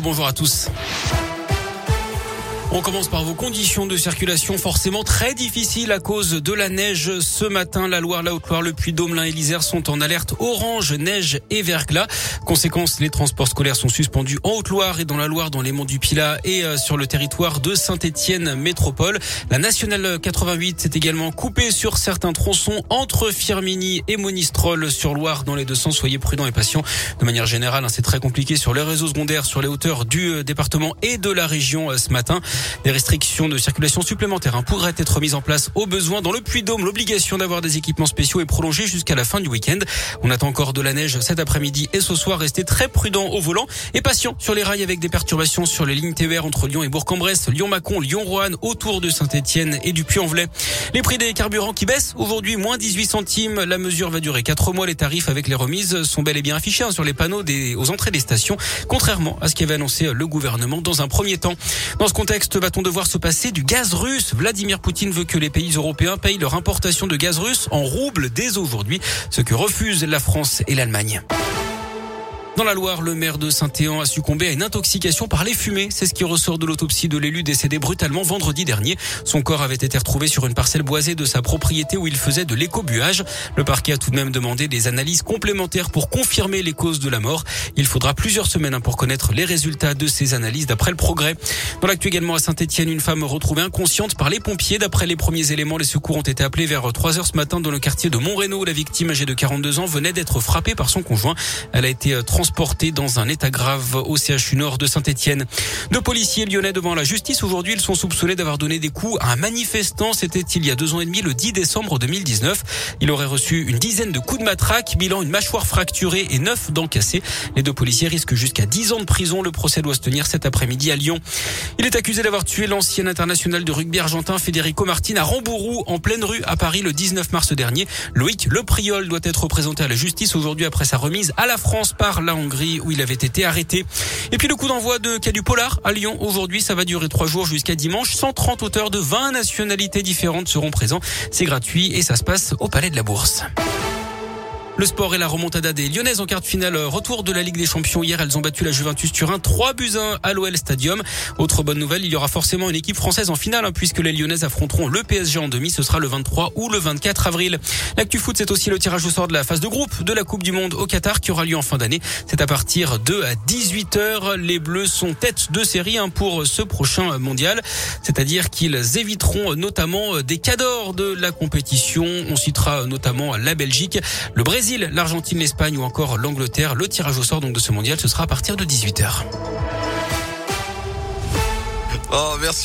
Bonjour à tous. On commence par vos conditions de circulation forcément très difficiles à cause de la neige. Ce matin, la Loire, la Haute-Loire, le Puy-Dôme, l'Ain et l'Isère sont en alerte orange, neige et verglas. Conséquence, les transports scolaires sont suspendus en Haute-Loire et dans la Loire, dans les monts du Pilat et euh, sur le territoire de Saint-Étienne métropole. La nationale 88 s'est également coupée sur certains tronçons entre Firmini et Monistrol sur Loire dans les deux sens. Soyez prudents et patients. De manière générale, hein, c'est très compliqué sur les réseaux secondaires, sur les hauteurs du euh, département et de la région euh, ce matin. Des restrictions de circulation supplémentaires hein, pourraient être mises en place au besoin. Dans le Puy-Dôme, l'obligation d'avoir des équipements spéciaux est prolongée jusqu'à la fin du week-end. On attend encore de la neige cet après-midi et ce soir. Restez très prudent au volant et patient sur les rails avec des perturbations sur les lignes TER entre Lyon et Bourg-en-Bresse, Lyon-Macon, Lyon-Roanne, autour de Saint-Etienne et du Puy-en-Velay. Les prix des carburants qui baissent aujourd'hui, moins 18 centimes. La mesure va durer 4 mois. Les tarifs avec les remises sont bel et bien affichés hein, sur les panneaux des, aux entrées des stations, contrairement à ce qu'avait annoncé le gouvernement dans un premier temps. Dans ce contexte, va-t-on devoir se passer du gaz russe Vladimir Poutine veut que les pays européens payent leur importation de gaz russe en roubles dès aujourd'hui, ce que refusent la France et l'Allemagne. Dans la Loire, le maire de Saint-Éan a succombé à une intoxication par les fumées. C'est ce qui ressort de l'autopsie de l'élu décédé brutalement vendredi dernier. Son corps avait été retrouvé sur une parcelle boisée de sa propriété où il faisait de l'écobuage. Le parquet a tout de même demandé des analyses complémentaires pour confirmer les causes de la mort. Il faudra plusieurs semaines pour connaître les résultats de ces analyses d'après le progrès. Dans l'actu également à Saint-Etienne, une femme retrouvée inconsciente par les pompiers. D'après les premiers éléments, les secours ont été appelés vers 3 heures ce matin dans le quartier de Montrénaud. La victime âgée de 42 ans venait d'être frappée par son conjoint. Elle a été transportée transportés dans un état grave au CHU Nord de Saint-Etienne. Deux policiers lyonnais devant la justice aujourd'hui, ils sont soupçonnés d'avoir donné des coups à un manifestant. C'était il y a deux ans et demi, le 10 décembre 2019. Il aurait reçu une dizaine de coups de matraque, bilan une mâchoire fracturée et neuf dents cassées. Les deux policiers risquent jusqu'à 10 ans de prison. Le procès doit se tenir cet après-midi à Lyon. Il est accusé d'avoir tué l'ancien international de rugby argentin Federico Martin à Rambourou, en pleine rue à Paris le 19 mars dernier. Loïc Lepriol doit être présenté à la justice aujourd'hui après sa remise à la France par la Hongrie où il avait été arrêté. Et puis le coup d'envoi de Cas du Polar à Lyon aujourd'hui, ça va durer trois jours jusqu'à dimanche. 130 auteurs de 20 nationalités différentes seront présents. C'est gratuit et ça se passe au Palais de la Bourse. Le sport et la remontada des Lyonnaises en quart de finale. Retour de la Ligue des Champions. Hier, elles ont battu la Juventus Turin 3 buts 1 à l'OL Stadium. Autre bonne nouvelle, il y aura forcément une équipe française en finale hein, puisque les Lyonnaises affronteront le PSG en demi. Ce sera le 23 ou le 24 avril. L'actu foot, c'est aussi le tirage au sort de la phase de groupe de la Coupe du Monde au Qatar qui aura lieu en fin d'année. C'est à partir de 18h. Les Bleus sont tête de série hein, pour ce prochain mondial. C'est-à-dire qu'ils éviteront notamment des cadors de la compétition. On citera notamment la Belgique, le L'Argentine, l'Espagne ou encore l'Angleterre. Le tirage au sort donc de ce mondial, ce sera à partir de 18h. Oh, merci.